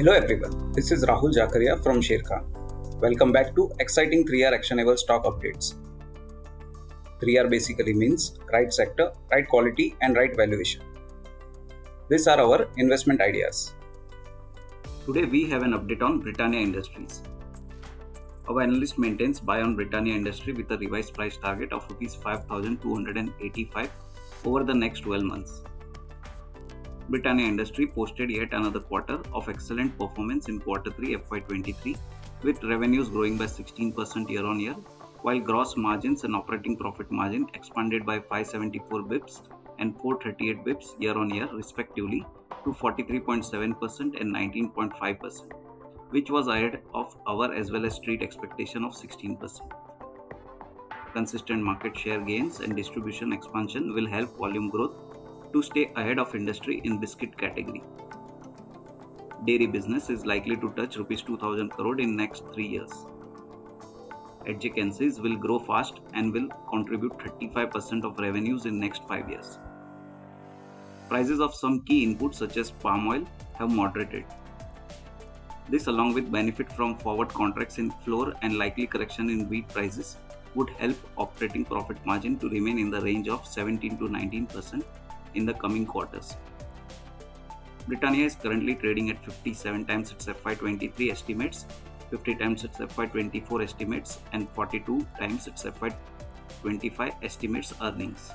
Hello everyone, this is Rahul Jakaria from Sharekhan. Welcome back to exciting 3R actionable stock updates. 3R basically means right sector, right quality, and right valuation. These are our investment ideas. Today we have an update on Britannia Industries. Our analyst maintains buy on Britannia Industry with a revised price target of Rs 5285 over the next 12 months. Britannia Industry posted yet another quarter of excellent performance in quarter 3 FY23 with revenues growing by 16% year on year while gross margins and operating profit margin expanded by 574 bips and 438 bips year on year respectively to 43.7% and 19.5% which was ahead of our as well as street expectation of 16%. Consistent market share gains and distribution expansion will help volume growth to stay ahead of industry in biscuit category. Dairy business is likely to touch rupees 2000 crore in next 3 years. Adjacencies will grow fast and will contribute 35% of revenues in next 5 years. Prices of some key inputs such as palm oil have moderated. This along with benefit from forward contracts in flour and likely correction in wheat prices would help operating profit margin to remain in the range of 17 to 19% in the coming quarters. Britannia is currently trading at 57 times its FY23 estimates 50 times its FY24 estimates and 42 times its FY25 estimates earnings.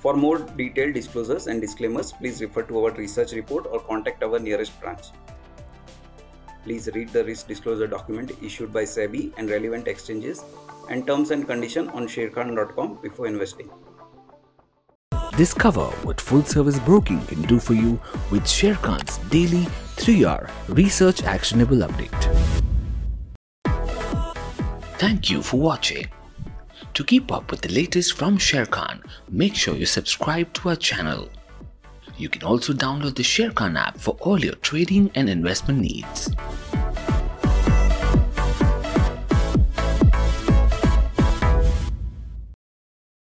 For more detailed disclosures and disclaimers, please refer to our research report or contact our nearest branch. Please read the risk disclosure document issued by SEBI and relevant exchanges and terms and conditions on sharekhan.com before investing. Discover what full service broking can do for you with Sharekhan's daily 3R Research Actionable Update. Thank you for watching. To keep up with the latest from Sharekhan, make sure you subscribe to our channel. You can also download the Sharekhan app for all your trading and investment needs.